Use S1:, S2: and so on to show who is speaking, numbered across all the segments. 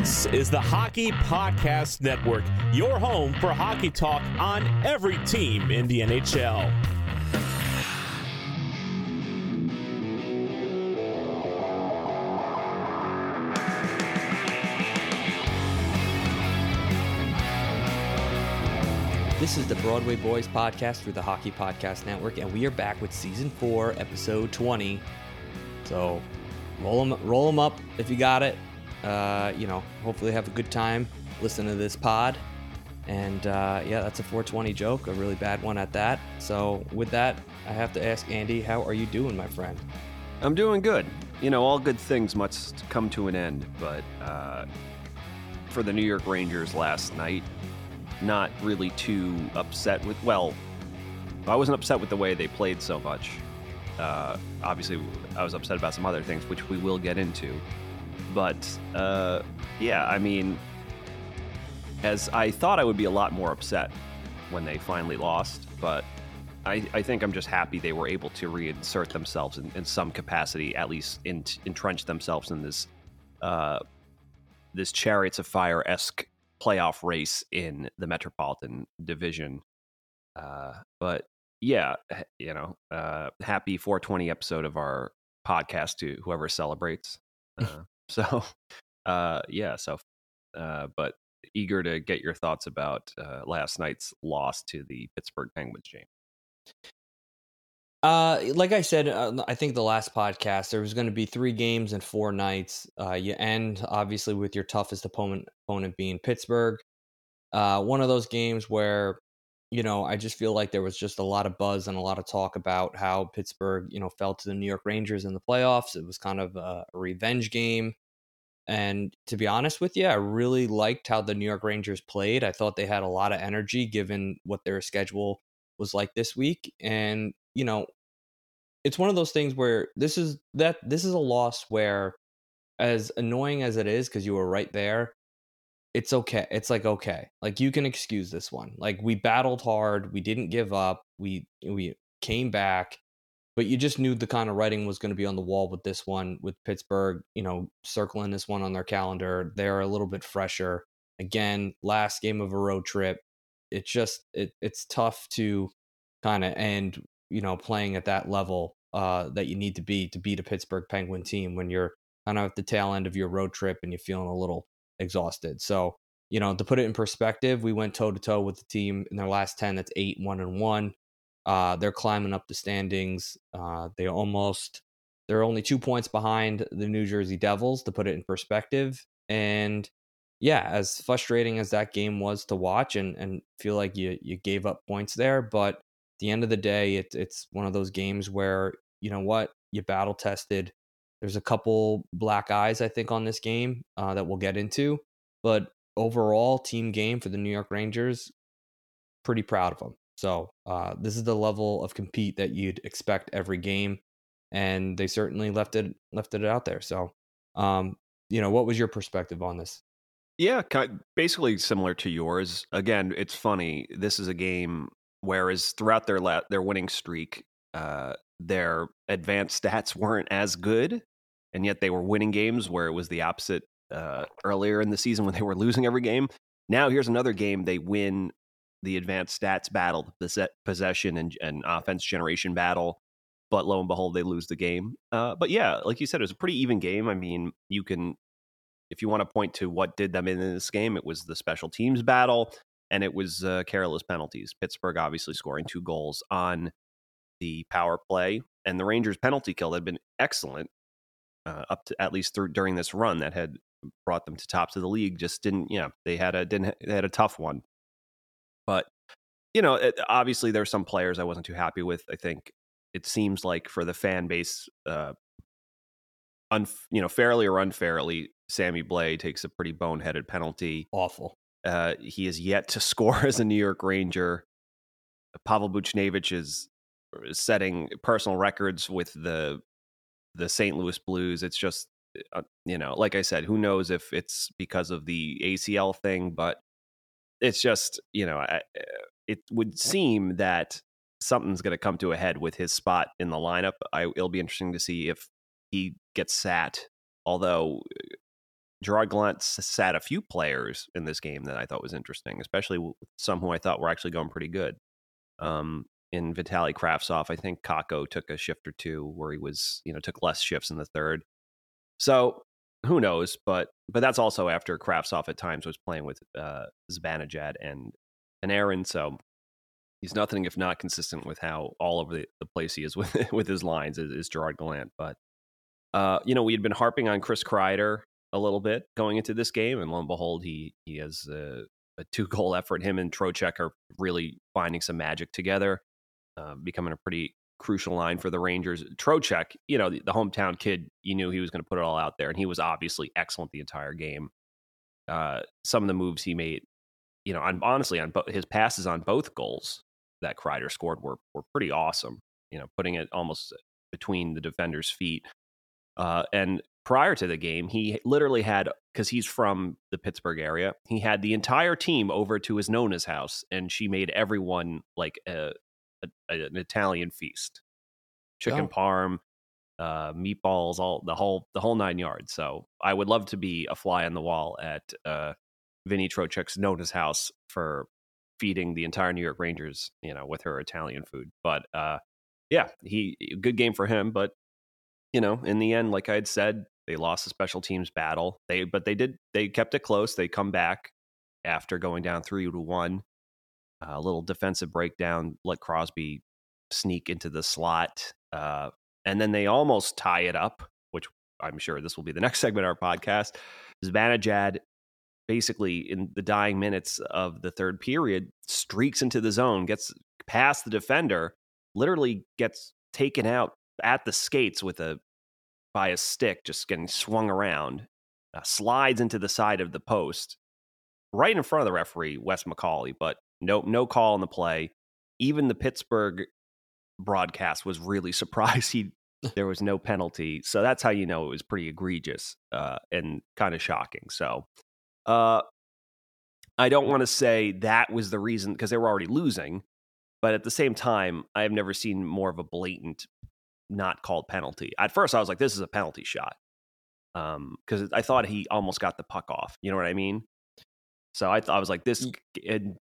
S1: This is the Hockey Podcast Network, your home for hockey talk on every team in the NHL.
S2: This is the Broadway Boys podcast through the Hockey Podcast Network, and we are back with season four, episode 20. So roll them, roll them up if you got it. Uh, you know, hopefully have a good time listening to this pod. And uh, yeah, that's a 420 joke, a really bad one at that. So with that, I have to ask Andy, how are you doing, my friend?
S3: I'm doing good. You know, all good things must come to an end, but uh, for the New York Rangers last night, not really too upset with. Well, I wasn't upset with the way they played so much. Uh, obviously, I was upset about some other things, which we will get into. But uh, yeah, I mean, as I thought I would be a lot more upset when they finally lost, but I, I think I'm just happy they were able to reinsert themselves in, in some capacity, at least in, entrench themselves in this uh, this Chariots of Fire esque playoff race in the Metropolitan Division. Uh, but yeah, you know, uh, happy 420 episode of our podcast to whoever celebrates. Uh, so, uh, yeah, so, uh, but eager to get your thoughts about uh, last night's loss to the Pittsburgh Penguins, James.
S2: Uh, like I said, uh, I think the last podcast there was going to be three games and four nights. Uh, you end obviously with your toughest opponent opponent being Pittsburgh. Uh, one of those games where you know I just feel like there was just a lot of buzz and a lot of talk about how Pittsburgh you know fell to the New York Rangers in the playoffs. It was kind of a, revenge game. And to be honest with you, I really liked how the New York Rangers played. I thought they had a lot of energy given what their schedule was like this week. And you know, it's one of those things where this is that this is a loss where as annoying as it is because you were right there it's okay it's like okay like you can excuse this one. Like we battled hard we didn't give up we we came back but you just knew the kind of writing was going to be on the wall with this one with pittsburgh you know circling this one on their calendar they're a little bit fresher. Again last game of a road trip it's just it, it's tough to kind of end you know playing at that level uh, that you need to be to beat a Pittsburgh Penguin team when you're kind of at the tail end of your road trip and you're feeling a little exhausted. So you know to put it in perspective, we went toe to toe with the team in their last ten. That's eight one and one. Uh, they're climbing up the standings. Uh, they almost they're only two points behind the New Jersey Devils to put it in perspective. And yeah, as frustrating as that game was to watch and and feel like you you gave up points there, but the end of the day, it's it's one of those games where you know what you battle tested. There's a couple black eyes I think on this game uh, that we'll get into, but overall team game for the New York Rangers, pretty proud of them. So uh, this is the level of compete that you'd expect every game, and they certainly left it left it out there. So, um, you know, what was your perspective on this?
S3: Yeah, basically similar to yours. Again, it's funny. This is a game Whereas throughout their la- their winning streak, uh, their advanced stats weren't as good, and yet they were winning games where it was the opposite uh, earlier in the season when they were losing every game. Now here's another game they win the advanced stats battle, the possession and, and offense generation battle, but lo and behold they lose the game. Uh, but yeah, like you said, it was a pretty even game. I mean, you can if you want to point to what did them in this game, it was the special teams battle and it was uh, careless penalties. Pittsburgh obviously scoring two goals on the power play, and the Rangers' penalty kill had been excellent uh, up to at least through during this run that had brought them to tops of the league. Just didn't, yeah, they had a didn't they had a tough one, but you know, it, obviously there's some players I wasn't too happy with. I think it seems like for the fan base, uh, un, you know, fairly or unfairly, Sammy Blais takes a pretty boneheaded penalty.
S2: Awful.
S3: Uh, he is yet to score as a New York Ranger. Pavel Buchnevich is uh, setting personal records with the the St. Louis Blues. It's just uh, you know, like I said, who knows if it's because of the ACL thing, but it's just you know, uh, it would seem that something's going to come to a head with his spot in the lineup. I, it'll be interesting to see if he gets sat. Although Gerard Gallant sat a few players in this game that I thought was interesting, especially some who I thought were actually going pretty good. Um, in Vitali Kravtsov, I think Kakko took a shift or two where he was, you know, took less shifts in the third. So who knows? But but that's also after Kravtsov at times was playing with uh, Zibanejad and Aaron. So he's nothing if not consistent with how all over the, the place he is with with his lines is, is Gerard Gallant. But uh, you know, we had been harping on Chris Kreider a little bit going into this game, and lo and behold, he he has a, a two goal effort. Him and Trocheck are really finding some magic together, uh, becoming a pretty crucial line for the Rangers. Trocheck, you know, the, the hometown kid, you knew he was going to put it all out there, and he was obviously excellent the entire game. Uh, some of the moves he made, you know, on, honestly, on bo- his passes on both goals that Kreider scored were were pretty awesome. You know, putting it almost between the defender's feet. Uh, and prior to the game, he literally had because he's from the Pittsburgh area. He had the entire team over to his Nona's house, and she made everyone like a, a, an Italian feast, chicken oh. parm, uh, meatballs, all the whole the whole nine yards. So I would love to be a fly on the wall at uh, Vinny Trocheck's Nona's house for feeding the entire New York Rangers, you know, with her Italian food. But uh, yeah, he good game for him. But you know, in the end, like I had said, they lost the special teams battle. They but they did they kept it close. They come back after going down three to one a little defensive breakdown, let Crosby sneak into the slot. Uh, and then they almost tie it up, which I'm sure this will be the next segment of our podcast. Zibanejad basically in the dying minutes of the third period streaks into the zone, gets past the defender, literally gets taken out at the skates with a by a stick, just getting swung around, uh, slides into the side of the post, right in front of the referee, Wes McCauley. But no, no call on the play. Even the Pittsburgh broadcast was really surprised he there was no penalty. So that's how you know it was pretty egregious uh, and kind of shocking. So uh, I don't want to say that was the reason because they were already losing, but at the same time, I have never seen more of a blatant not called penalty. At first, I was like, "This is a penalty shot," because um, I thought he almost got the puck off. You know what I mean? So I, th- I was like, "This,"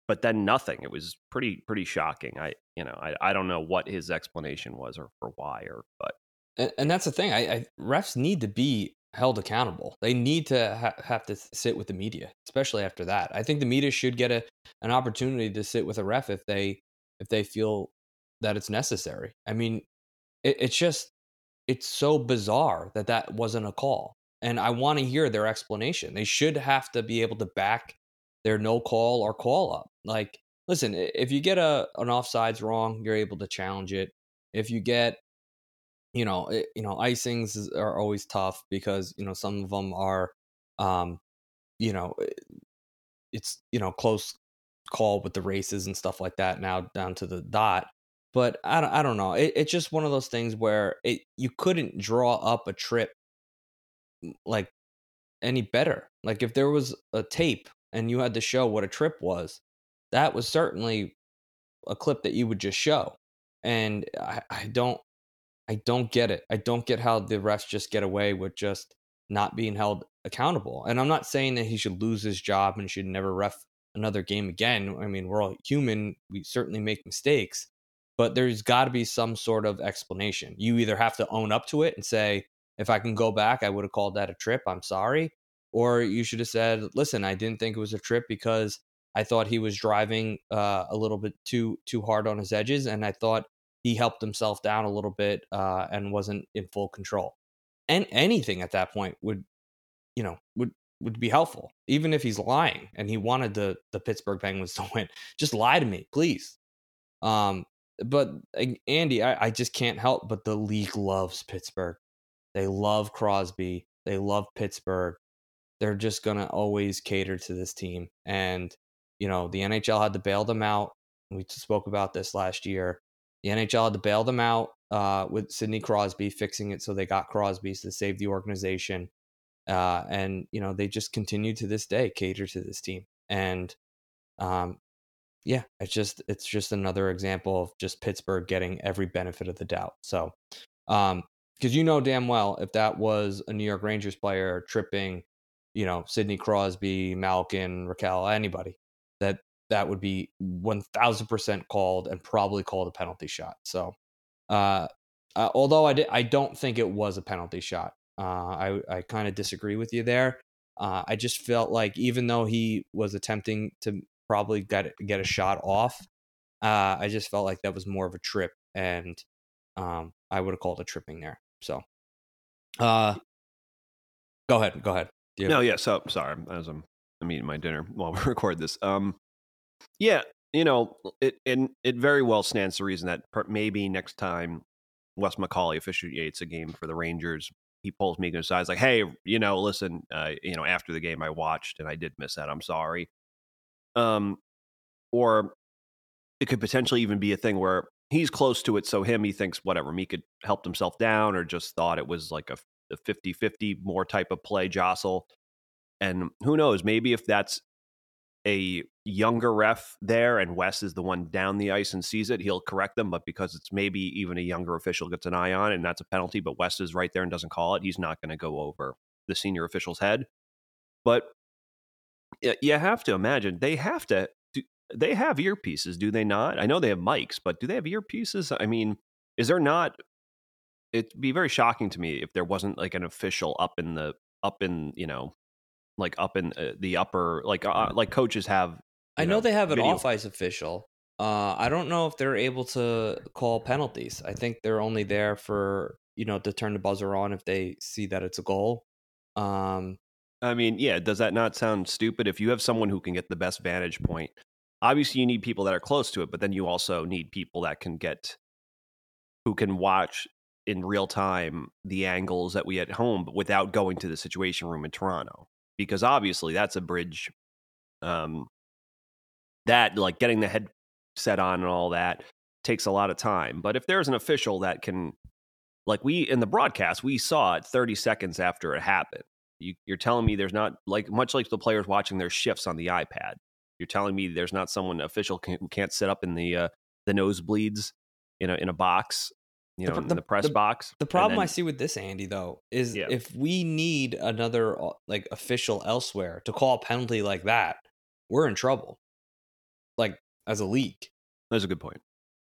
S3: but then nothing. It was pretty pretty shocking. I you know I I don't know what his explanation was or for why or but
S2: and, and that's the thing. I, I, refs need to be held accountable. They need to ha- have to sit with the media, especially after that. I think the media should get a an opportunity to sit with a ref if they if they feel that it's necessary. I mean, it, it's just it's so bizarre that that wasn't a call and I want to hear their explanation. They should have to be able to back their no call or call up. Like, listen, if you get a an offsides wrong, you're able to challenge it. If you get, you know, you know, icings are always tough because you know some of them are, um, you know, it's you know close call with the races and stuff like that. Now down to the dot. But I don't, I don't know. It, it's just one of those things where it you couldn't draw up a trip like any better. Like if there was a tape and you had to show what a trip was, that was certainly a clip that you would just show. And I, I don't I don't get it. I don't get how the refs just get away with just not being held accountable. And I'm not saying that he should lose his job and should never ref another game again. I mean, we're all human. We certainly make mistakes, but there's got to be some sort of explanation. You either have to own up to it and say, if I can go back, I would have called that a trip. I'm sorry. Or you should have said, listen, I didn't think it was a trip because I thought he was driving uh, a little bit too too hard on his edges, and I thought he helped himself down a little bit uh, and wasn't in full control. And anything at that point would, you know, would would be helpful. Even if he's lying and he wanted the the Pittsburgh Penguins to win, just lie to me, please. Um, but Andy, I, I just can't help but the league loves Pittsburgh. They love Crosby. They love Pittsburgh. They're just to always cater to this team. And, you know, the NHL had to bail them out. We spoke about this last year. The NHL had to bail them out uh, with Sidney Crosby, fixing it so they got Crosby to save the organization. Uh, and, you know, they just continue to this day cater to this team. And, um, yeah, it's just it's just another example of just Pittsburgh getting every benefit of the doubt. So, um, because you know damn well if that was a New York Rangers player tripping you know, Sidney Crosby, Malkin, Rakell, anybody, that that would be 1000% called and probably called a penalty shot. So, uh, uh, although I, I don't think it was a penalty shot, uh, I, I kind of disagree with you there. Uh, I just felt like even though he was attempting to probably get get a shot off, uh, I just felt like that was more of a trip, and um, I would have called a tripping there. So, uh, go ahead, go ahead.
S3: No, yeah. So sorry, as I'm, I'm eating my dinner while we record this. Um, yeah, you know, it and it very well stands to reason that maybe next time Wes McCauley officiates a game for the Rangers, he pulls me aside, like, "Hey, you know, listen, uh, you know, after the game I watched and I did miss that. I'm sorry." Um, or it could potentially even be a thing where he's close to it, so him he thinks whatever Mika helped himself down or just thought it was like a, a 50-50 more type of play jostle. And who knows, maybe if that's a younger ref there and Wes is the one down the ice and sees it, he'll correct them. But because it's maybe even a younger official gets an eye on it and that's a penalty, but Wes is right there and doesn't call it, he's not going to go over the senior official's head. But you have to imagine they have to. Do, they have earpieces, do they not? I know they have mics, but do they have earpieces? I mean, is there not? It'd be very shocking to me if there wasn't like an official up in the up in you know like up in uh, the upper like uh, like coaches have
S2: I know, know, they have an off ice official. Uh, I don't know if they're able to call penalties. I think they're only there for you know to turn the buzzer on if they see that it's a goal. Um,
S3: I mean, yeah, does that not sound stupid? If you have someone who can get the best vantage point, obviously you need people that are close to it, but then you also need people that can get who can watch in real time the angles that we at home without going to the situation room in Toronto because obviously that's a bridge um, that like getting the headset on and all that takes a lot of time but if there's an official that can like we in the broadcast we saw it 30 seconds after it happened. You, are telling me there's not like much like the players watching their shifts on the ipad you're telling me there's not someone official can, who can't sit up in the uh, the nosebleeds in a in a box you know, the, in the press
S2: the,
S3: box.
S2: The problem then, I see with this, Andy, though, is yeah. if we need another uh, like official elsewhere to call a penalty like that, we're in trouble. Like as a league.
S3: That's a good point.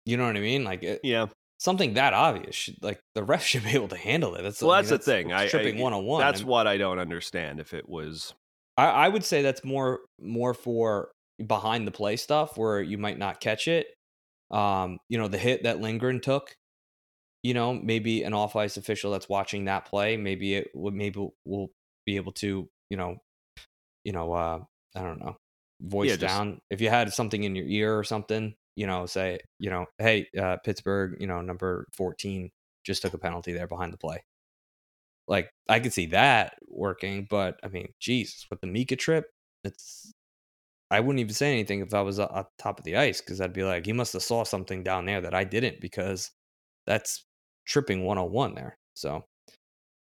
S2: You know what I mean? Like, it,
S3: yeah,
S2: something that obvious, like the ref should be able to handle it. That's
S3: well,
S2: I
S3: mean, that's, the thing. I
S2: tripping one on one.
S3: That's what I don't understand. If it was,
S2: I, I would say that's more more for behind the play stuff where you might not catch it. Um, you know, the hit that Lindgren took you know, maybe an off ice official that's watching that play, maybe it would maybe will be able to, you know, you know, uh, I don't know, voice yeah, down just, if you had something in your ear or something, you know, say, you know, hey, uh, Pittsburgh, you know, number fourteen just took a penalty there behind the play. Like I could see that working, but I mean, Jesus, with the Mika trip, it's I wouldn't even say anything if I was on top of the ice because I'd be like, he must have saw something down there that I didn't because that's tripping 101 there. So,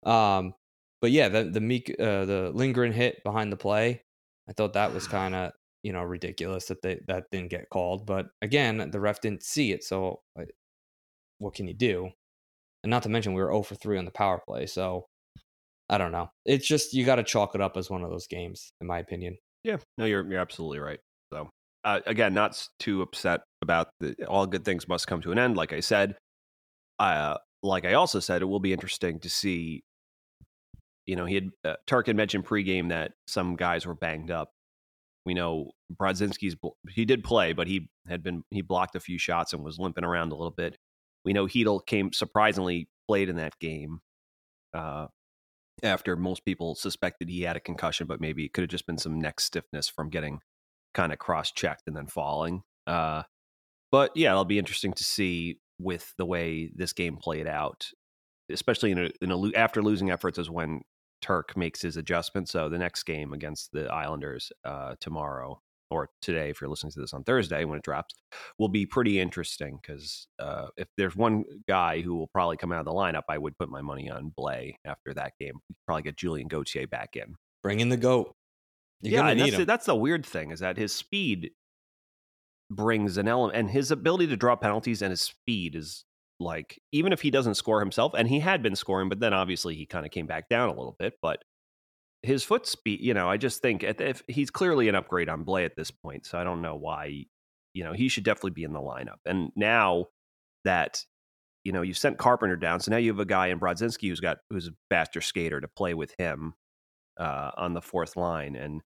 S2: um, but yeah, the the Meek, uh, the Lindgren hit behind the play, I thought that was kind of you know ridiculous that they that didn't get called. But again, the ref didn't see it, so what can you do? And not to mention we were 0 for 3 on the power play, so I don't know. It's just you got to chalk it up as one of those games, in my opinion.
S3: Yeah, no, you're you're absolutely right. So uh, again, not too upset about the all good things must come to an end. Like I said, uh, like I also said, it will be interesting to see. You know, he had uh, Turk had mentioned pregame that some guys were banged up. We know Brodzinski's he did play, but he had been he blocked a few shots and was limping around a little bit. We know Chytil came surprisingly played in that game. Uh, after most people suspected he had a concussion, but maybe it could have just been some neck stiffness from getting kind of cross checked and then falling. Uh, but yeah, it'll be interesting to see with the way this game played out, especially in a, in a after losing efforts is when Turk makes his adjustment. So the next game against the Islanders uh, tomorrow or today, if you're listening to this on Thursday when it drops, will be pretty interesting because uh, if there's one guy who will probably come out of the lineup, I would put my money on Blais after that game. Probably get Julien Gauthier back in.
S2: Bring in the goat.
S3: You're yeah, that's, the, that's the weird thing is that his speed brings an element and his ability to draw penalties and his speed is like even if he doesn't score himself and he had been scoring but then obviously he kind of came back down a little bit but his foot speed, you know, I just think if he's clearly an upgrade on Blais at this point. So I don't know why, you know, he should definitely be in the lineup. And now that, you know, you sent Carpenter down, so now you have a guy in Brodzinski who's got who's a faster skater to play with him uh, on the fourth line. And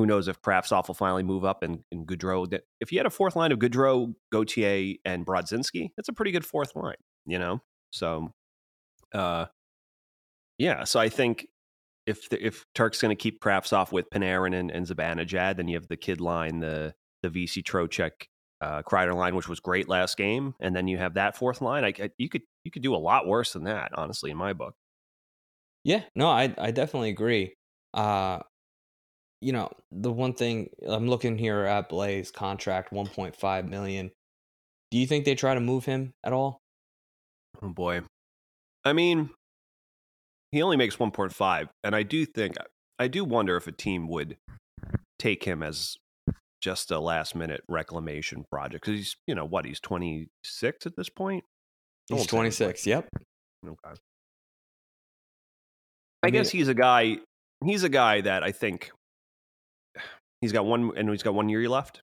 S3: who knows if Kravtsov will finally move up and, and Goodrow. If you had a fourth line of Goodrow, Gauthier, and Brodzinski, that's a pretty good fourth line, you know? So, uh, yeah, so I think if the, if Turk's going to keep Kravtsov with Panarin and, and Zibanejad, then you have the kid line, the the VC Trocheck uh, Kreider line, which was great last game, and then you have that fourth line. I, I, you could you could do a lot worse than that, honestly, in my book.
S2: Yeah, no, I I definitely agree. Uh, you know, the one thing I'm looking here at Blais' contract, 1.5 million. Do you think they try to move him at all?
S3: Oh boy, I mean, he only makes 1.5 and i do think i do wonder if a team would take him as just a last minute reclamation project because he's you know what he's 26 at this point?
S2: He's 26 yep. Okay.
S3: I, I mean, guess he's a guy he's a guy that i think he's got one and he's got one year left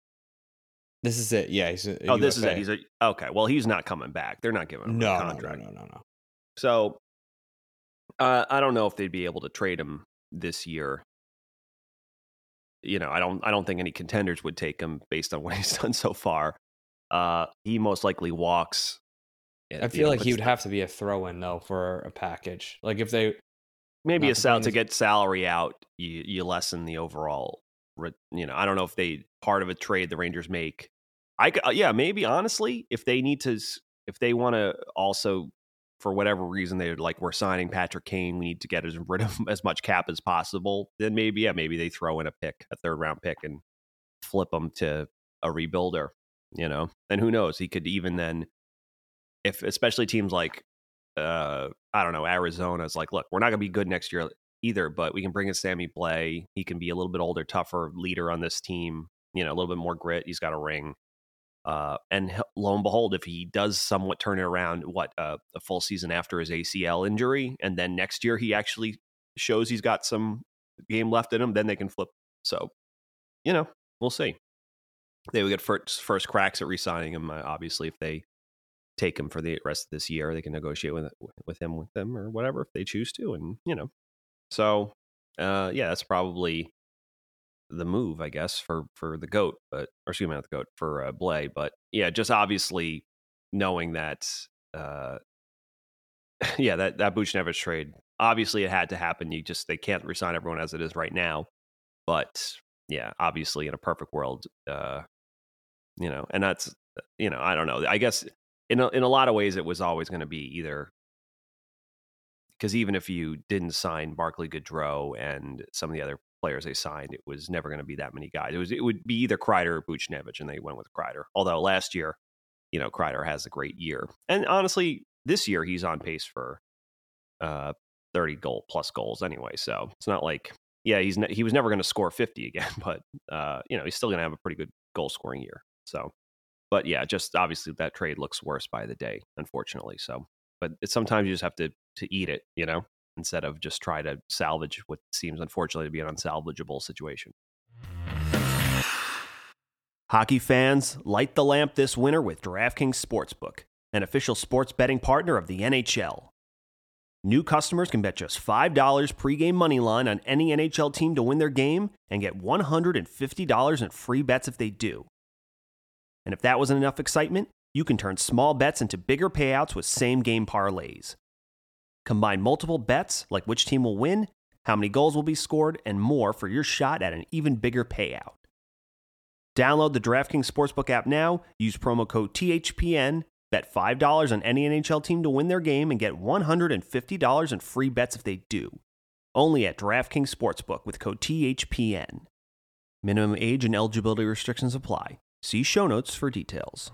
S2: this is it yeah he's a,
S3: oh UFA. this is it he's a okay well he's not coming back they're not giving him
S2: no,
S3: a contract
S2: no no no no
S3: so uh, I don't know if they'd be able to trade him this year. You know, I don't. I don't think any contenders would take him based on what he's done so far. Uh, he most likely walks.
S2: I feel know, like he would have to be a throw-in though for a package. Like if they
S3: maybe a sal to get salary out, you you lessen the overall. You know, I don't know if they part of a trade the Rangers make. I uh, yeah, maybe honestly, if they need to, if they want to also for whatever reason they're like we're signing Patrick Kane, we need to get as rid of as much cap as possible. Then maybe yeah, maybe they throw in a pick, a third round pick, and flip him to a rebuilder. You know, and who knows? He could even then, if especially teams like uh I don't know Arizona's like, look, we're not gonna be good next year either, but we can bring in Sammy Blais. He can be a little bit older, tougher leader on this team. You know, a little bit more grit. He's got a ring. Uh, and lo and behold, if he does somewhat turn it around, what uh, a full season after his ACL injury, and then next year he actually shows he's got some game left in him, then they can flip. So, you know, we'll see. They would get first first cracks at re-signing him. Uh, obviously, if they take him for the rest of this year, they can negotiate with with him with them or whatever if they choose to, and you know, so uh, yeah, that's probably the move, I guess, for for the goat, but or excuse me, not the goat for uh, Blais, but yeah, just obviously knowing that, uh, yeah, that that Buchnevich trade, obviously it had to happen. You just they can't resign everyone as it is right now, but yeah, obviously in a perfect world, uh, you know, and that's uh, you know, I don't know, I guess in a, in a lot of ways it was always going to be either because even if you didn't sign Barclay Goodrow and some of the other players they signed, it was never going to be that many guys. It was it would be either Kreider or Buchnevich, and they went with Kreider. Although last year, you know, Kreider has a great year, and honestly, this year he's on pace for uh, thirty goal plus goals anyway. So it's not like yeah, he's ne- he was never going to score fifty again, but uh, you know, he's still going to have a pretty good goal scoring year. So, but yeah, just obviously that trade looks worse by the day, unfortunately. So, but sometimes you just have to to eat it, you know instead of just try to salvage what seems unfortunately to be an unsalvageable situation. Hockey fans, light the lamp this winter with DraftKings Sportsbook, an official sports betting partner of the NHL. New customers can bet just $5 pregame money line on any NHL team to win their game and get $150 in free bets if they do. And if that wasn't enough excitement, you can turn small bets into bigger payouts with same game parlays. Combine multiple bets like which team will win, how many goals will be scored, and more for your shot at an even bigger payout. Download the DraftKings Sportsbook app now, use promo code THPN, bet $5 on any NHL team to win their game, and get $150 in free bets if they do. Only at DraftKings Sportsbook with code THPN. Minimum age and eligibility restrictions apply. See show notes for details.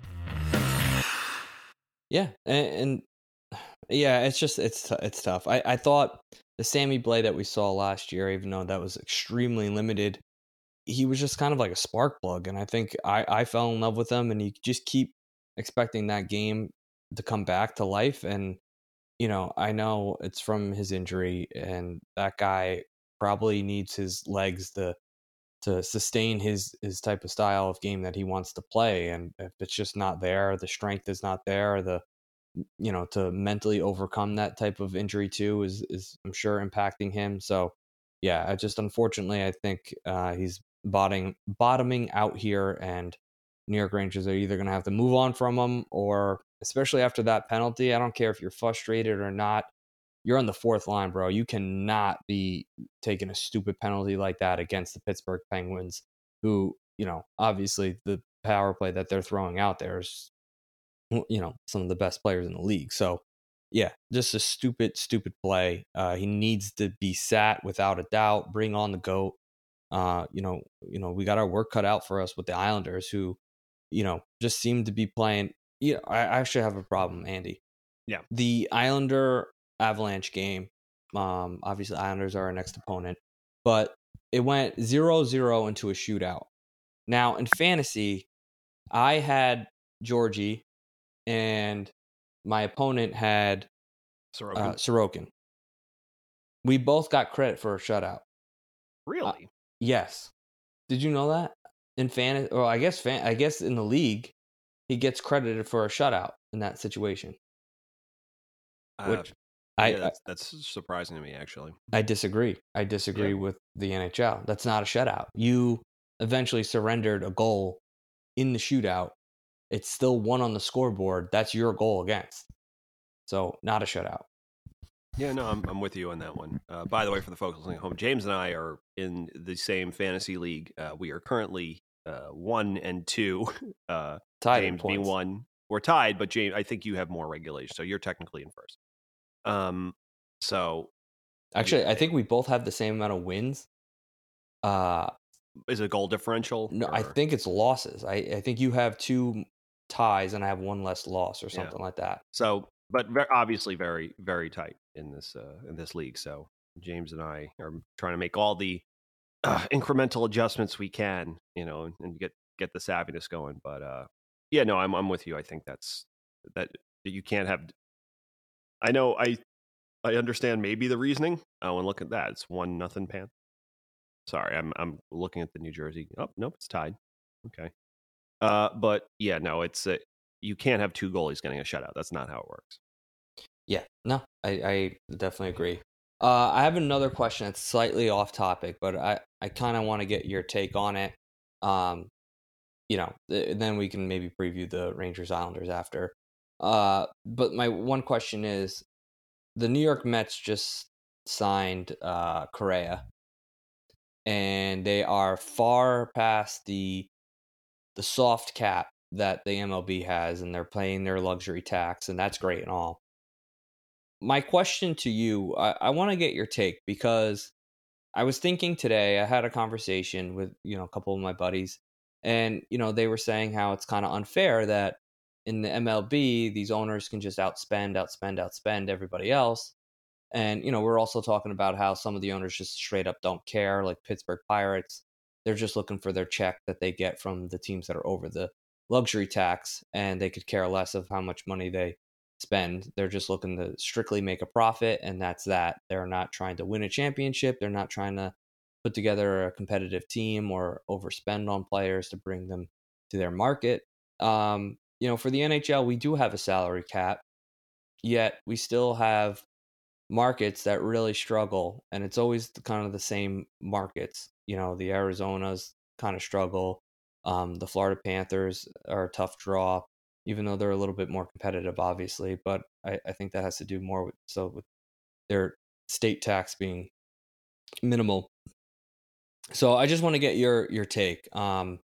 S2: Yeah, and, yeah, it's just it's it's tough. I I thought the Sammy Blais that we saw last year, even though that was extremely limited, he was just kind of like a spark plug, and I think I I fell in love with him, and you just keep expecting that game to come back to life, and you know I know it's from his injury, and that guy probably needs his legs to to sustain his his type of style of game that he wants to play. And if it's just not there, the strength is not there, the you know to mentally overcome that type of injury too is is I'm sure impacting him. So yeah, I just unfortunately I think uh, he's bottoming bottoming out here, and New York Rangers are either going to have to move on from him or especially after that penalty. I don't care if you're frustrated or not you're on the fourth line, bro. You cannot be taking a stupid penalty like that against the Pittsburgh Penguins, who, you know, obviously the power play that they're throwing out there is, you know, some of the best players in the league. So, yeah, just a stupid, stupid play. Uh, he needs to be sat without a doubt. Bring on the goat. Uh, you know, you know, we got our work cut out for us with the Islanders, who, you know, just seem to be playing. Yeah, I, I actually have a problem, Andy.
S3: Yeah,
S2: the Islander Avalanche game. Um, obviously, Islanders are our next opponent, but it went 0 0 into a shootout. Now, in fantasy, I had Georgie and my opponent had
S3: Sorokin.
S2: Uh, Sorokin. We both got credit for a shutout.
S3: Really? Uh,
S2: yes. Did you know that? In fan, or I guess fan, I guess in the league, he gets credited for a shutout in that situation.
S3: Uh, which I, yeah, that's, that's, surprising to me, actually.
S2: I disagree. I disagree yeah. with the NHL. That's not a shutout. You eventually surrendered a goal in the shootout. It's still one on the scoreboard. That's your goal against. So, not a shutout.
S3: Yeah, no, I'm, I'm with you on that one. Uh, by the way, for the folks listening at home, James and I are in the same fantasy league. Uh, we are currently uh, one and two. Uh,
S2: tied
S3: James being one. We're tied, but James, I think you have more regulation, so you're technically in first. Um, so
S2: actually, I think we both have the same amount of wins. Uh,
S3: is it goal differential?
S2: No, or? I think it's losses. I, I think you have two ties and I have one less loss or something yeah. like that.
S3: So, but very, obviously very very tight in this uh, in this league. So James and I are trying to make all the uh, incremental adjustments we can, you know, and, and, get get the savviness going. But uh, yeah, no, I'm I'm with you. I think that's that that you can't have I know I I understand maybe the reasoning. Oh, and look at that. It's one nothing pan. Sorry, I'm I'm looking at the New Jersey. Oh, nope, it's tied. Okay. Uh, but yeah, no, it's uh, you can't have two goalies getting a shutout. That's not how it works.
S2: Yeah, no, I, I definitely agree. Uh, I have another question that's slightly off topic, but I, I kind of want to get your take on it. Um, you know, th- then we can maybe preview the Rangers Islanders after. Uh, but my one question is, the New York Mets just signed uh, Correa, and they are far past the the soft cap that the MLB has, and they're paying their luxury tax, and that's great and all. My question to you, I, I want to get your take because I was thinking today. I had a conversation with you know a couple of my buddies, and you know they were saying how it's kind of unfair that in the MLB, these owners can just outspend, outspend, outspend everybody else. And, you know, we're also talking about how some of the owners just straight up don't care, like Pittsburgh Pirates. They're just looking for their check that they get from the teams that are over the luxury tax, and they could care less of how much money they spend. They're just looking to strictly make a profit, and that's that. They're not trying to win a championship. They're not trying to put together a competitive team or overspend on players to bring them to their market. Um, you know, for the NHL, we do have a salary cap, yet we still have markets that really struggle, and it's always the, kind of the same markets. You know, the Arizonas kind of struggle. Um, the Florida Panthers are a tough draw, even though they're a little bit more competitive, obviously. But I, I think that has to do more with so with their state tax being minimal. So I just want to get your your take. Um,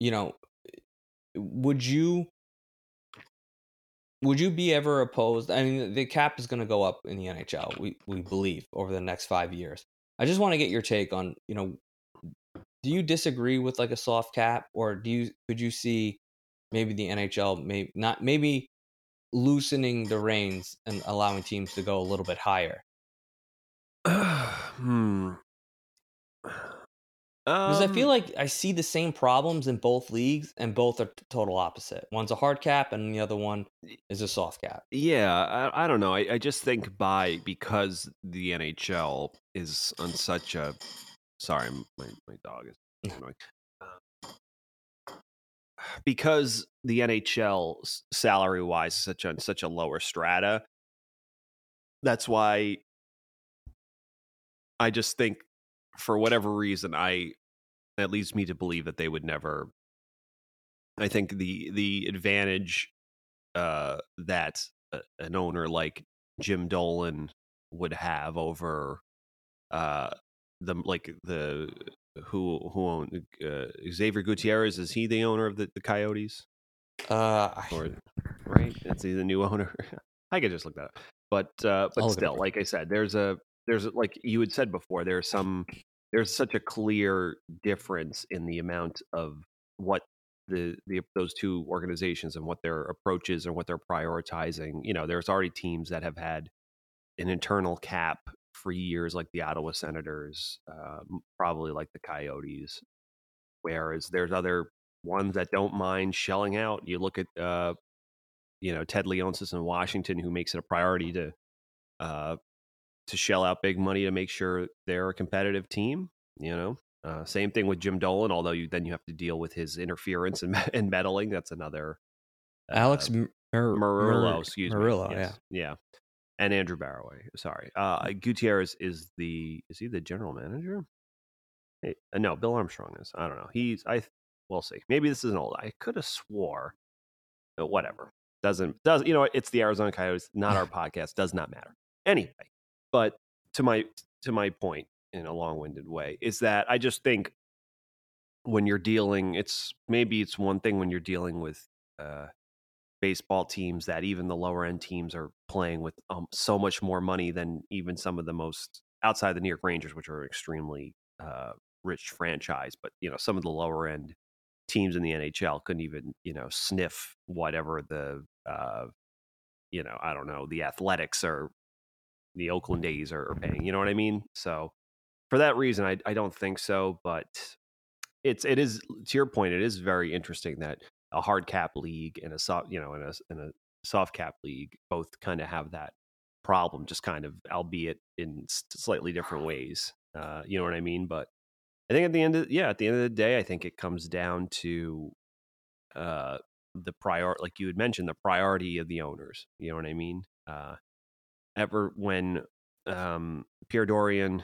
S2: you know, would you would you be ever opposed? I mean, the cap is going to go up in the NHL. We we believe over the next five years. I just want to get your take on you know, do you disagree with like a soft cap, or do you could you see maybe the NHL maybe not maybe loosening the reins and allowing teams to go a little bit higher?
S3: hmm.
S2: Because I feel
S3: Um,
S2: like I see the same problems in both leagues, and both are total opposite. One's a hard cap, and the other one is a soft cap.
S3: Yeah, I, I don't know. I, I just think by because the NHL is on such a sorry, my my dog is annoying. Uh, because the NHL salary wise is such on such a lower strata. That's why I just think for whatever reason I that leads me to believe that they would never I think the the advantage uh, that a, an owner like Jim Dolan would have over uh, the like the who who owned uh, Xavier Gutierrez is he the owner of the, the Coyotes?
S2: Uh,
S3: or right that's he the new owner. I could just look that up. But uh,
S2: I'll
S3: but still like I said there's a there's like you had said before there's some there's such a clear difference in the amount of what the, the those two organizations and what their approaches and what they're prioritizing. You know, there's already teams that have had an internal cap for years, like the Ottawa Senators, um, probably like the Coyotes. Whereas there's other ones that don't mind shelling out. You look at, uh, you know, Ted Leonsis in Washington, who makes it a priority to uh, to shell out big money to make sure they're a competitive team. You know, uh, same thing with Jim Dolan. Although you then you have to deal with his interference and, and meddling. That's another. uh,
S2: Alex M- Mur- Meruelo,
S3: excuse
S2: Meruelo,
S3: me.
S2: yeah.
S3: Yes, yeah, and Andrew Barroway. Sorry, uh, Gutierrez is the is he the general manager? Hey, uh, no, Bill Armstrong is. I don't know. He's I. We'll see. Maybe this is an old. I could have swore. But whatever. Doesn't does you know? It's the Arizona Coyotes, not our podcast. Does not matter. Anyway, but to my to my point in a long-winded way is that I just think when you're dealing, it's maybe it's one thing when you're dealing with uh, baseball teams that even the lower end teams are playing with um, so much more money than even some of the most outside the New York Rangers, which are extremely uh, rich franchise. But you know, some of the lower end teams in the NHL couldn't even you know sniff whatever the uh, you know I don't know the Athletics or the Oakland A's are, are paying. You know what I mean? So for that reason, I I don't think so. But it's it is to your point. It is very interesting that a hard cap league and a soft you know and a and a soft cap league both kind of have that problem, just kind of albeit in slightly different ways. Uh, you know what I mean? But I think at the end of yeah, at the end of the day, I think it comes down to uh, the prior, like you had mentioned, the priority of the owners. You know what I mean? Uh, ever when um, Pierre Dorion,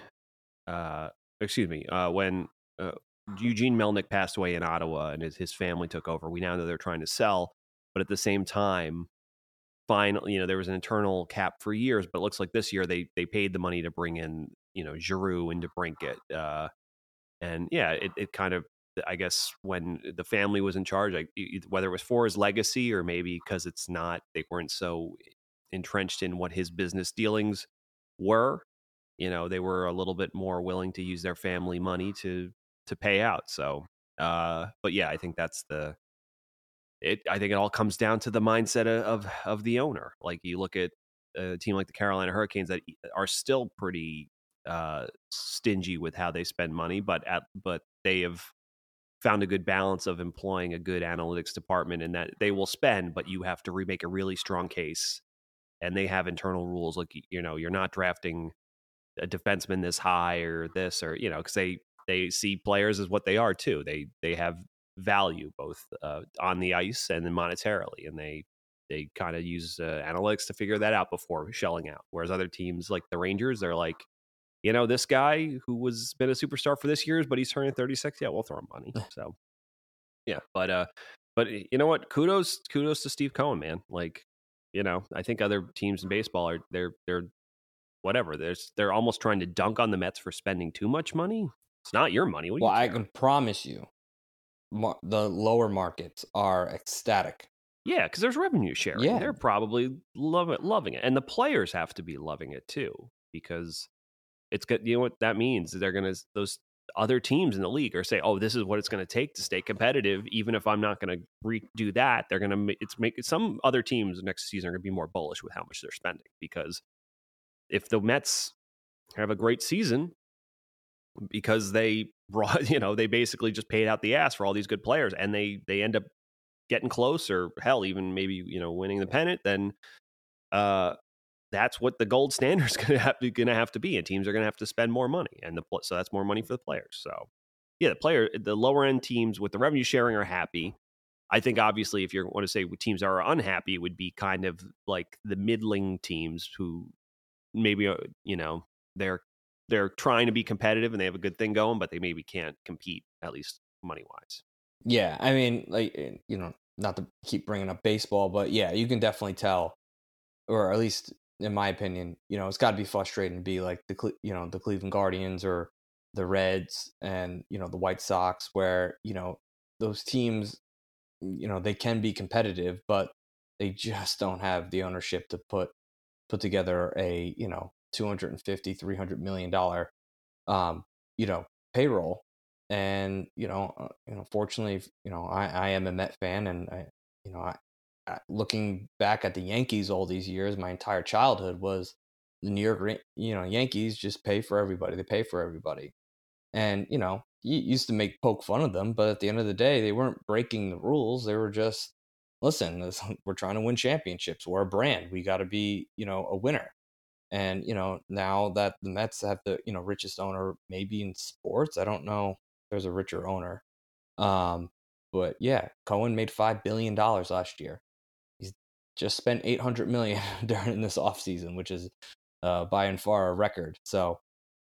S3: uh, excuse me, uh, when uh, Eugene Melnyk passed away in Ottawa and his, his family took over, we now know they're trying to sell, but at the same time, finally, you know, there was an internal cap for years, but it looks like this year they they paid the money to bring in, you know, Giroux and DeBrincat. Uh, and yeah, it, it kind of, I guess, when the family was in charge, e- whether it was for his legacy or maybe because it's not, they weren't so entrenched in what his business dealings were. You know, they were a little bit more willing to use their family money to to pay out. So, uh, but yeah, I think that's the. It. I think it all comes down to the mindset of of, the owner. Like you look at a team like the Carolina Hurricanes that are still pretty uh, stingy with how they spend money, but at but they have found a good balance of employing a good analytics department and that they will spend, but you have to remake a really strong case. And they have internal rules like you know you're not drafting a defenseman this high or this or you know because they they see players as what they are too. They they have value both uh, on the ice and then monetarily, and they they kind of use uh, analytics to figure that out before shelling out. Whereas other teams like the Rangers, they're like, you know, this guy who was been a superstar for this year's, but he's turning 36. Yeah, we'll throw him money. So, yeah, but uh, but you know what? Kudos, kudos to Steve Cohen, man. Like, you know, I think other teams in baseball are they're they're whatever. There's they're almost trying to dunk on the Mets for spending too much money. It's not your money.
S2: Well,
S3: you
S2: I can promise you, the lower markets are ecstatic.
S3: Yeah, because there's revenue sharing.
S2: Yeah.
S3: They're probably love it, loving it, and the players have to be loving it too because it's good. You know what that means? They're gonna those other teams in the league or say, "Oh, this is what it's going to take to stay competitive." Even if I'm not going to redo that, they're going to it's make some other teams next season are going to be more bullish with how much they're spending because if the Mets have a great season because they brought, you know, they basically just paid out the ass for all these good players, and they they end up getting close, or hell, even maybe you know winning the pennant. Then, uh, that's what the gold standard is going to have to going to have to be, and teams are going to have to spend more money, and the so that's more money for the players. So, yeah, the player, the lower end teams with the revenue sharing are happy. I think obviously, if you want to say teams are unhappy, it would be kind of like the middling teams who maybe uh, you know they're they're trying to be competitive and they have a good thing going, but they maybe can't compete at least money wise.
S2: Yeah, I mean, like eh, you know, not to keep bringing up baseball, but yeah, you can definitely tell, or at least in my opinion, you know, it's got to be frustrating to be like the you know the Cleveland Guardians or the Reds and you know the White Sox, where you know those teams you know they can be competitive but they just don't have the ownership to put put together a you know 250 300 million dollar um you know payroll and you know uh, you know fortunately you know i i am a met fan and i you know I, looking back at the yankees all these years my entire childhood was the new york you know yankees just pay for everybody they pay for everybody and you know you used to make poke fun of them, but at the end of the day, they weren't breaking the rules. They were just, listen, we're trying to win championships. We're a brand. We got to be, you know, a winner. And you know, now that the Mets have the you know richest owner, maybe in sports, I don't know. There's a richer owner, um, but yeah, Cohen made five billion dollars last year. Just spent eight hundred million during this offseason, which is uh, by and far a record. So,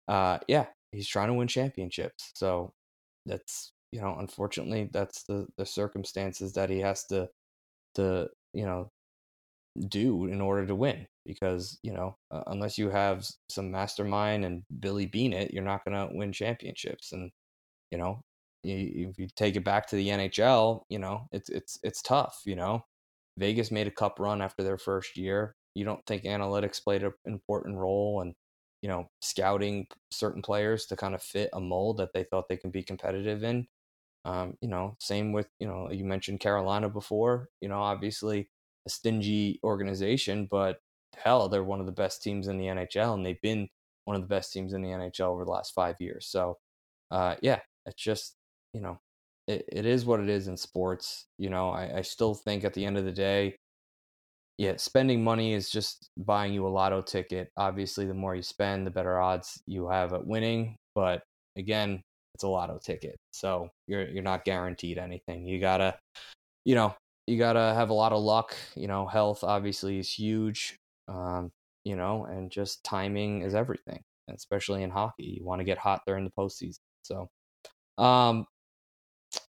S2: uh, yeah, he's trying to win championships. So that's you know, unfortunately, that's the the circumstances that he has to to you know do in order to win. Because you know, uh, unless you have some mastermind and Billy Beane it, you're not going to win championships. And you know, if you take it back to the NHL, you know, it's it's it's tough. You know, Vegas made a cup run after their first year. You don't think analytics played an important role, and you know, scouting certain players to kind of fit a mold that they thought they can be competitive in. Um, you know, same with, you know, you mentioned Carolina before, you know, obviously a stingy organization, but hell, they're one of the best teams in the NHL and they've been one of the best teams in the NHL over the last five years. So, uh, yeah, it's just, you know, it, it is what it is in sports. You know, I, I still think at the end of the day, yeah, spending money is just buying you a lotto ticket. Obviously, the more you spend, the better odds you have at winning. But again, it's a lotto ticket, so you're you're not guaranteed anything. You gotta, you know, you gotta have a lot of luck. You know, health obviously is huge. Um, you know, and just timing is everything, especially in hockey. You want to get hot during the postseason. So, um,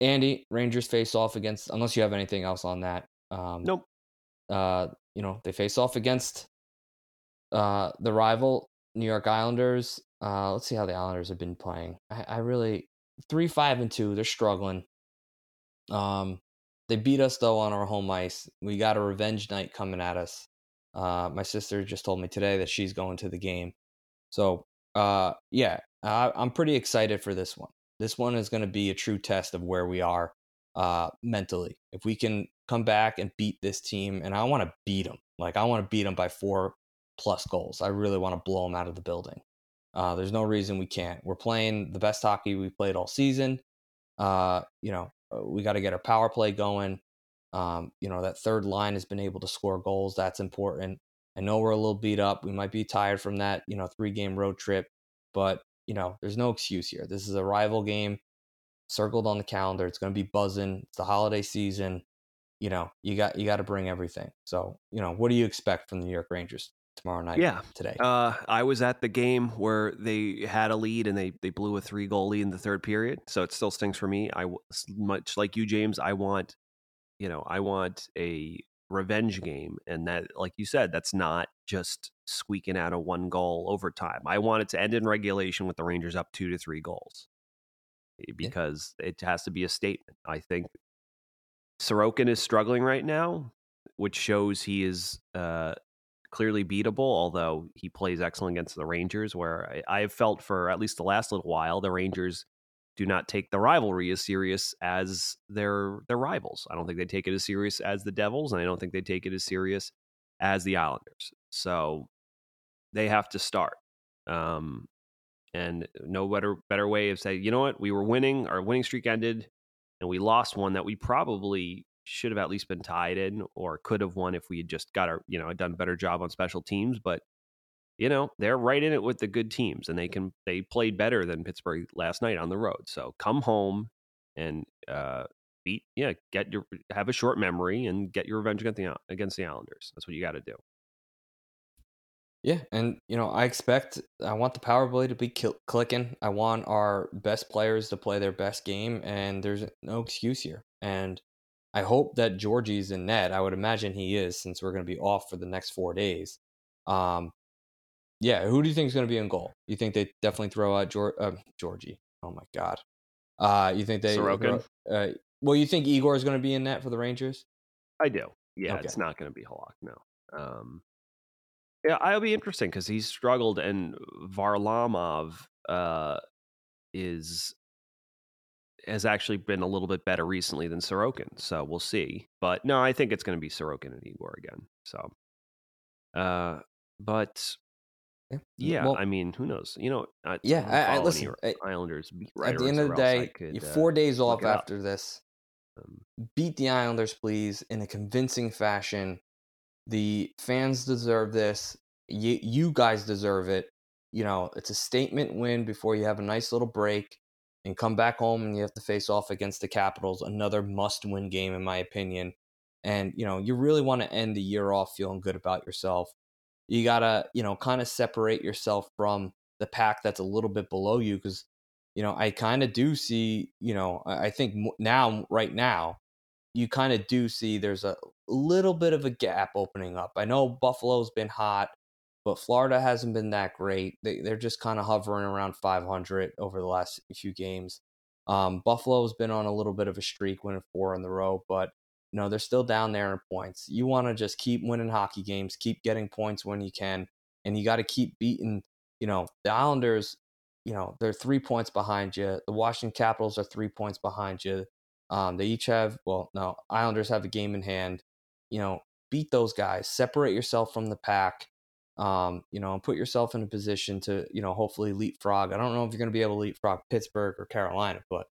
S2: Andy, Rangers face off against. Unless you have anything else on that. Um,
S3: nope.
S2: Uh, you know, they face off against uh, the rival New York Islanders. Uh, let's see how the Islanders have been playing. I, I really three, five, and two. They're struggling. Um, they beat us though on our home ice. We got a revenge night coming at us. Uh, my sister just told me today that she's going to the game. So, uh, yeah, I, I'm pretty excited for this one. This one is going to be a true test of where we are uh, mentally. If we can come back and beat this team, and I want to beat them. Like I want to beat them by four plus goals. I really want to blow them out of the building. Uh, there's no reason we can't. We're playing the best hockey we played all season. Uh, you know, uh, we got to get our power play going. Um, you know, that third line has been able to score goals. That's important. I know we're a little beat up. We might be tired from that, you know, three game road trip, but you know, there's no excuse here. This is a rival game circled on the calendar. It's going to be buzzing. It's the holiday season you know, you got you got to bring everything. So, you know, what do you expect from the New York Rangers tomorrow night?
S3: Yeah,
S2: today.
S3: Uh, I was at the game where they had a lead and they they blew a three goal lead in the third period. So it still stings for me. I much like you, James. I want, you know, I want a revenge game, and that, like you said, that's not just squeaking out a one goal overtime. I want it to end in regulation with the Rangers up two to three goals eh, because yeah. it has to be a statement. I think Sorokin is struggling right now, which shows he is uh, clearly beatable, although he plays excellent against the Rangers, where I, I, have felt for at least the last little while, the Rangers do not take the rivalry as serious as their their rivals. I don't think they take it as serious as the Devils, and I don't think they take it as serious as the Islanders. So they have to start. Um, and no better better way of saying, you know what, we were winning, our winning streak ended, and we lost one that we probably should have at least been tied in or could have won if we had just got our, you know, done a better job on special teams. But you know, they're right in it with the good teams, and they can they played better than Pittsburgh last night on the road. So come home and uh, beat, yeah, get your have a short memory and get your revenge against the against the Islanders. That's what you got to do.
S2: Yeah, and you know, I expect I want the power play to be clicking. I want our best players to play their best game, and there's no excuse here. And I hope that Georgie's in net. I would imagine he is, since we're going to be off for the next four days. Um, yeah, who do you think is going to be in goal? You think they definitely throw out George, uh, Georgie? Oh my God. Uh, you think they?
S3: Sorokin?
S2: Uh, well, you think Igor is going to be in net for the Rangers?
S3: I do. Yeah, okay. it's not going to be Halak. No. Um, yeah, it'll be interesting because he's struggled, and Varlamov uh, is has actually been a little bit better recently than Sorokin. So we'll see. But no, I think it's going to be Sorokin and Igor again. So, uh, but yeah, well, I mean, who knows? You know, I,
S2: yeah. I, I listen. I,
S3: Islanders
S2: at the end of the day, could, four uh, days off after this. Um, beat the Islanders, please, in a convincing fashion. The fans deserve this. You, you guys deserve it. You know, it's a statement win before you have a nice little break and come back home and you have to face off against the Capitals. Another must win game, in my opinion. And, you know, you really want to end the year off feeling good about yourself. You got to, you know, kind of separate yourself from the pack that's a little bit below you because, you know, I kind of do see, you know, I think now, right now, you kind of do see there's a little bit of a gap opening up. I know Buffalo's been hot, but Florida hasn't been that great. They, they're just kind of hovering around 500 over the last few games. Um, Buffalo's been on a little bit of a streak, winning four in the row, but you know they're still down there in points. You want to just keep winning hockey games, keep getting points when you can, and you got to keep beating. You know the Islanders. You know they're three points behind you. The Washington Capitals are three points behind you. Um, they each have, well, no, Islanders have a game in hand. You know, beat those guys, separate yourself from the pack, um, you know, and put yourself in a position to, you know, hopefully leapfrog. I don't know if you're going to be able to leapfrog Pittsburgh or Carolina, but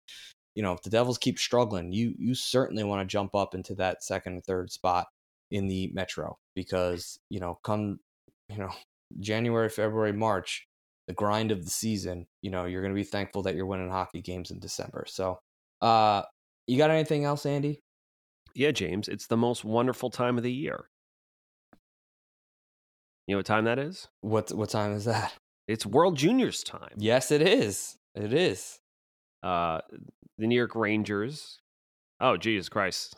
S2: you know, if the Devils keep struggling, you you certainly want to jump up into that second and third spot in the Metro because you know, come you know, January, February, March, the grind of the season, you know, you're going to be thankful that you're winning hockey games in December. So, uh, you got anything else, Andy?
S3: Yeah, James, it's the most wonderful time of the year. You know what time that is?
S2: What what time is that?
S3: It's World Juniors time.
S2: Yes, it is. It is.
S3: Uh, the New York Rangers. Oh, Jesus Christ!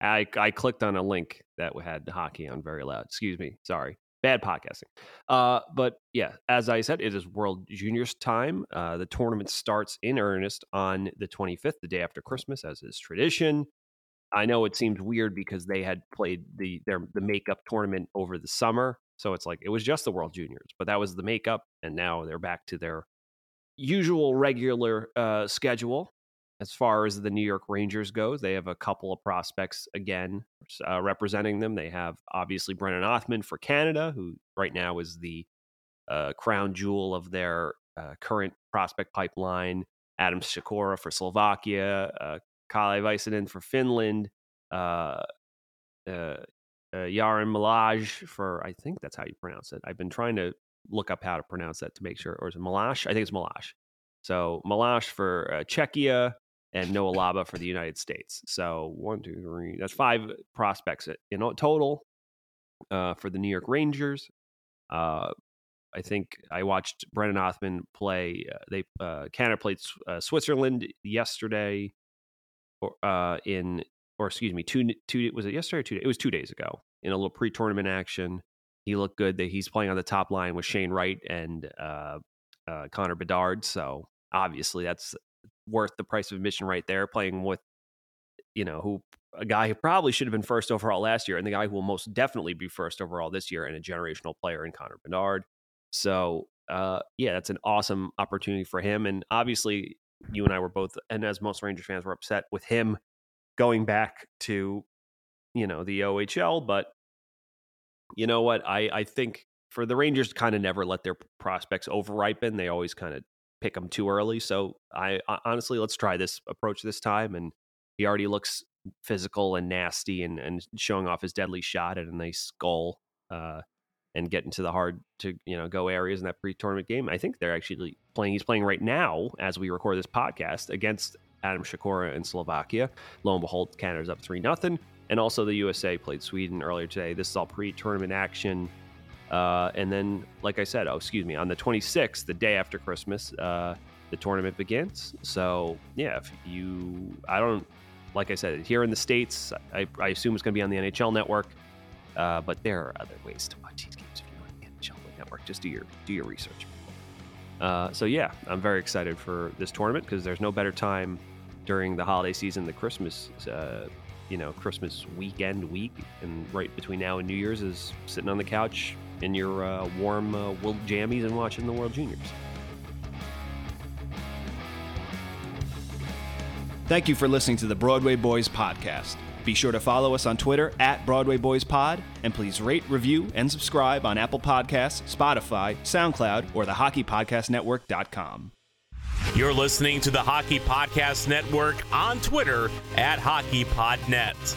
S3: I I clicked on a link that had hockey on very loud. Excuse me. Sorry. Bad podcasting. Uh, but yeah, as I said, it is World Juniors time. Uh, the tournament starts in earnest on the 25th, the day after Christmas, as is tradition. I know it seems weird because they had played the their the makeup tournament over the summer, so it's like it was just the World Juniors, but that was the makeup, and now they're back to their usual regular uh, schedule. As far as the New York Rangers goes, they have a couple of prospects again uh, representing them. They have obviously Brennan Othmann for Canada, who right now is the uh, crown jewel of their uh, current prospect pipeline. Adam Sykora for Slovakia, uh, Kalle Väisänen for Finland, uh, uh, uh, Yaron Milaj for I think that's how you pronounce it. I've been trying to look up how to pronounce that to make sure, or is it Malash? I think it's Malash. So Malash for uh, Czechia, and Noah Laba for the United States. So one, two, three. That's five prospects in total uh, for the New York Rangers. Uh, I think I watched Brennan Othmann play. Uh, they uh, Canada played uh, Switzerland yesterday, or uh, in or excuse me, two two was it yesterday or two? It was two days ago in a little pre-tournament action. He looked good. That he's playing on the top line with Shane Wright and Connor Bedard. So obviously that's worth the price of admission right there. Playing with, you know, who a guy who probably should have been first overall last year, and the guy who will most definitely be first overall this year, and a generational player in Connor Bedard. So, uh, yeah, that's an awesome opportunity for him. And obviously, you and I were both, and as most Rangers fans, were upset with him going back to, you know, the OHL. But you know what? I I think for the Rangers kind of never let their prospects overripen. They always kind of pick them too early. So I honestly, let's try this approach this time. And he already looks physical and nasty and, and showing off his deadly shot at a nice goal uh, and getting to the hard to you know go areas in that pre-tournament game. I think they're actually playing. He's playing right now as we record this podcast against Adam Sykora in Slovakia. Lo and behold, Canada's up three nothing. And also the USA played Sweden earlier today. This is all pre-tournament action. Uh, and then, like I said, oh, excuse me, on the 26th, the day after Christmas, uh, the tournament begins. So, yeah, if you, I don't, like I said, here in the States, I, I assume it's going to be on the NHL network. Uh, but there are other ways to watch these games if you want the NHL network. Just do your do your research. Uh, so yeah, I'm very excited for this tournament because there's no better time during the holiday season, the Christmas uh, you know Christmas weekend week, and right between now and New Year's is sitting on the couch in your uh, warm uh, wool jammies and watching the World Juniors.
S4: Thank you for listening to the Broadway Boys podcast. Be sure to follow us on Twitter at Broadway Boys Pod, and please rate, review, and subscribe on Apple Podcasts, Spotify, SoundCloud, or the HockeyPodcastNetwork.com.
S1: You're listening to the Hockey Podcast Network on Twitter at HockeyPodNet.